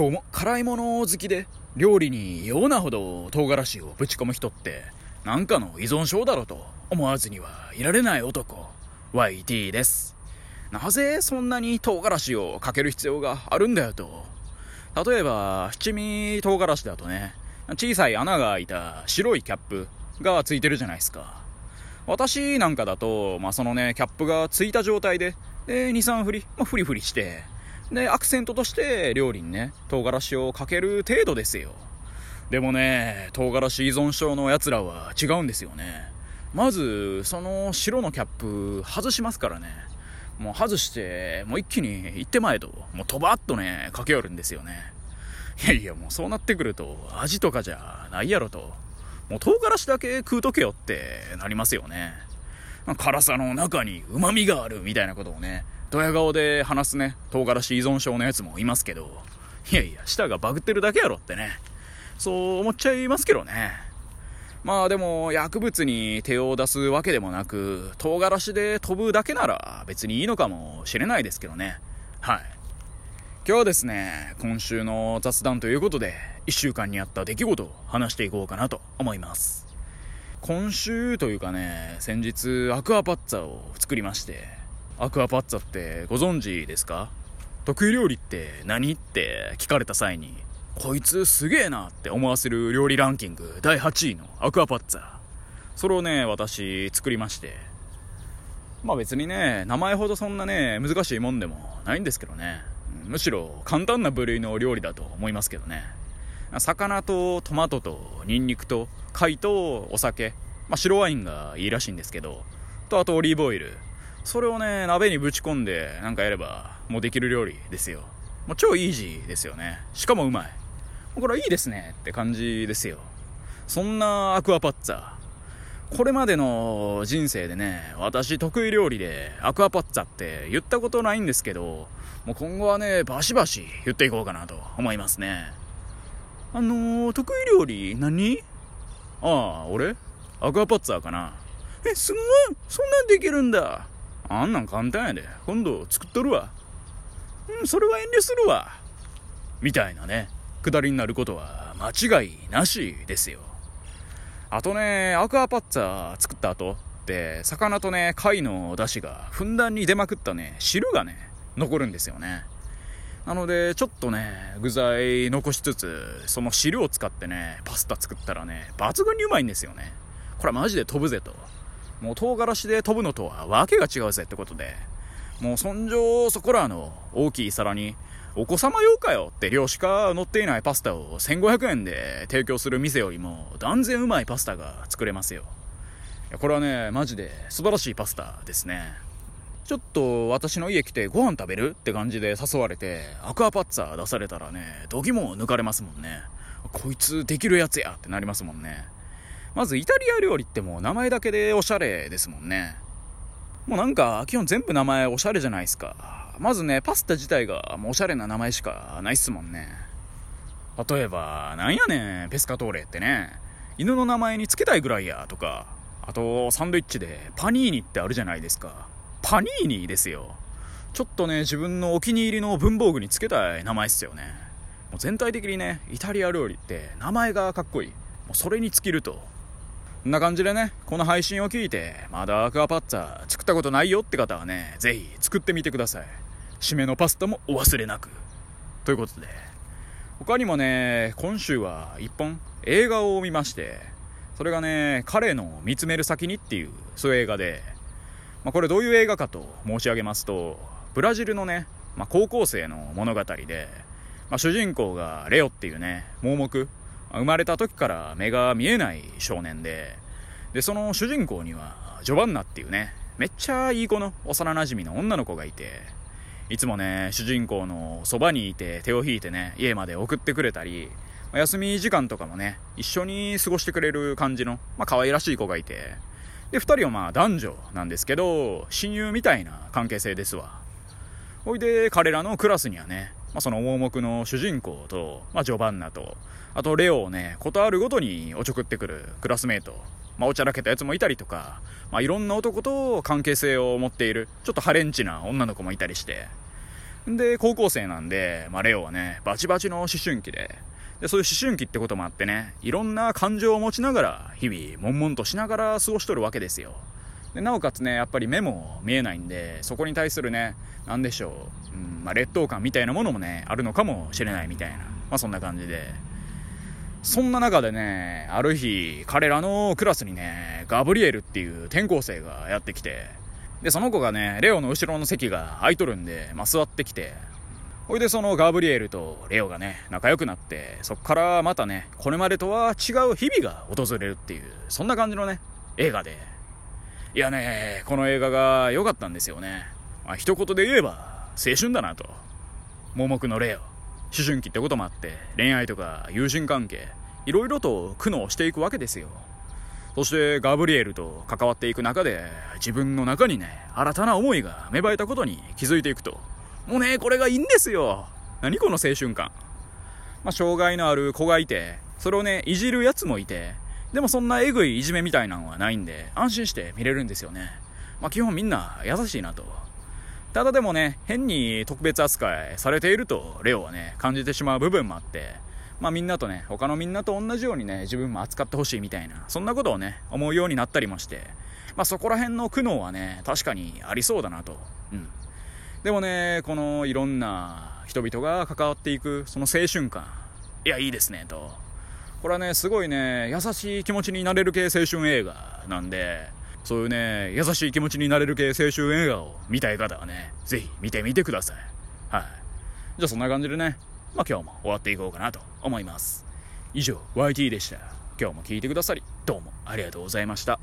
どうも、辛いもの好きで、料理にようなほど唐辛子をぶち込む人って、なんかの依存症だろうと思わずにはいられない男、YT です。なぜそんなに唐辛子をかける必要があるんだよと。例えば、七味唐辛子だとね、小さい穴が開いた白いキャップがついてるじゃないですか。私なんかだと、まあ、そのね、キャップがついた状態で、で、2、3振り、まあ、フリフリして、で、アクセントとして料理にね、唐辛子をかける程度ですよ。でもね、唐辛子依存症の奴らは違うんですよね。まず、その白のキャップ外しますからね。もう外して、もう一気に行ってまえと、もうとばっとね、駆け寄るんですよね。いやいや、もうそうなってくると、味とかじゃないやろと。もう唐辛子だけ食うとけよってなりますよね。辛さの中に旨味があるみたいなことをね、ドヤ顔で話すね、唐辛子依存症のやつもいますけど、いやいや、舌がバグってるだけやろってね、そう思っちゃいますけどね。まあでも、薬物に手を出すわけでもなく、唐辛子で飛ぶだけなら別にいいのかもしれないですけどね。はい。今日はですね、今週の雑談ということで、1週間にあった出来事を話していこうかなと思います。今週というかね、先日アクアパッツァを作りまして、アクアパッツァってご存知ですか？得意料理って何って聞かれた際に、こいつすげえなって思わせる料理ランキング第8位のアクアパッツァ。それをね、私作りまして。まあ別にね、名前ほどそんなね、難しいもんでもないんですけどね。むしろ簡単な部類の料理だと思いますけどね。魚とトマトとニンニクと貝とお酒、まあ白ワインがいいらしいんですけど、とあとオリーブオイル、それをね、鍋にぶち込んでなんかやれば、もうできる料理ですよ。もう超イージーですよね。しかもうまい。これはいいですねって感じですよ。そんなアクアパッツァ。これまでの人生でね、私得意料理でアクアパッツァって言ったことないんですけど、もう今後はね、バシバシ言っていこうかなと思いますね。あのー、得意料理何？ああ、俺？アクアパッツァかな。え、すごいそんなんできるんだあんなん簡単やで。今度作っとるわ。うん、それは遠慮するわ。みたいなね、くだりになることは間違いなしですよ。あとね、アクアパッツァ作った後って、魚とね、貝の出汁がふんだんに出まくったね、汁がね、残るんですよね。なので、ちょっとね、具材残しつつ、その汁を使ってね、パスタ作ったらね、抜群にうまいんですよね。これはマジで飛ぶぜと。もう唐辛子で飛ぶのとは訳が違うぜってことで、もうそんじょそこらの大きい皿に、お子様用かよって量しか乗っていないパスタを1500円で提供する店よりも断然うまいパスタが作れますよ。これはね、マジで素晴らしいパスタですね。ちょっと私の家来てご飯食べるって感じで誘われて、アクアパッツァ出されたらね、度肝を抜かれますもんね。こいつできるやつやってなりますもんね。まずイタリア料理ってもう名前だけでおしゃれですもんね。もうなんか基本全部名前おしゃれじゃないですか。まずね、パスタ自体がもうおしゃれな名前しかないっすもんね。例えば、なんやねん、ペスカトーレってね。犬の名前につけたいぐらいやとか。あと、サンドイッチでパニーニってあるじゃないですか。パニーニですよ。ちょっとね、自分のお気に入りの文房具につけたい名前っすよね。もう全体的にね、イタリア料理って名前がかっこいい。もうそれに尽きるとこんな感じでね、この配信を聞いて、まだアクアパッツァ作ったことないよって方はね、ぜひ作ってみてください。締めのパスタもお忘れなく。ということで、他にもね、今週は一本映画を見まして、それがね、彼の見つめる先にっていう、そういう映画で、まあ、これどういう映画かと申し上げますと、ブラジルのね、まあ、高校生の物語で、まあ、主人公がレオっていうね、盲目、生まれた時から目が見えない少年で、で、その主人公には、ジョバンナっていうね、めっちゃいい子の幼馴染の女の子がいて、いつもね、主人公のそばにいて手を引いてね、家まで送ってくれたり、休み時間とかもね、一緒に過ごしてくれる感じの、まあ可愛らしい子がいて、で、二人はまあ男女なんですけど、親友みたいな関係性ですわ。ほいで、彼らのクラスにはね、まあ、その盲目の主人公と、まあ、ジョバンナと、あとレオをね、ことあるごとにおちょくってくるクラスメート、まあ、おちゃらけたやつもいたりとか、まあ、いろんな男と関係性を持っている、ちょっとハレンチな女の子もいたりして、で、高校生なんで、まあ、レオはね、バチバチの思春期で、で、そういう思春期ってこともあってね、いろんな感情を持ちながら、日々、悶々としながら過ごしとるわけですよ。でなおかつね、やっぱり目も見えないんで、そこに対するね、なんでしょう、うんまあ、劣等感みたいなものもね、あるのかもしれないみたいな、まあ、そんな感じで。そんな中でね、ある日、彼らのクラスにね、ガブリエルっていう転校生がやってきて、で、その子がね、レオの後ろの席が空いとるんで、まあ、座ってきて、ほいでそのガブリエルとレオがね、仲良くなって、そっからまたね、これまでとは違う日々が訪れるっていう、そんな感じのね、映画で。いやね、この映画が良かったんですよね。まあ、一言で言えば、青春だなと。盲目のレオ。思春期ってこともあって、恋愛とか友人関係、いろいろと苦悩していくわけですよ。そしてガブリエルと関わっていく中で、自分の中にね、新たな思いが芽生えたことに気づいていくと。もうね、これがいいんですよ。何この青春感。まあ、障害のある子がいて、それをね、いじるやつもいて、でもそんなエグいいじめみたいなのはないんで、安心して見れるんですよね。まあ、基本みんな優しいなと。ただでもね、変に特別扱いされていると、レオはね、感じてしまう部分もあって、まあみんなとね、他のみんなと同じようにね、自分も扱ってほしいみたいな、そんなことをね、思うようになったりもして、まあそこら辺の苦悩はね、確かにありそうだなと。うん。でもね、このいろんな人々が関わっていく、その青春感、いや、いいですね、と。これはね、すごいね、優しい気持ちになれる系青春映画なんで、そういうね、優しい気持ちになれる系青春映画を見たい方はね、ぜひ見てみてください。はい。じゃあそんな感じでね、まあ今日も終わっていこうかなと思います。以上、YT でした。今日も聴いてくださり、どうもありがとうございました。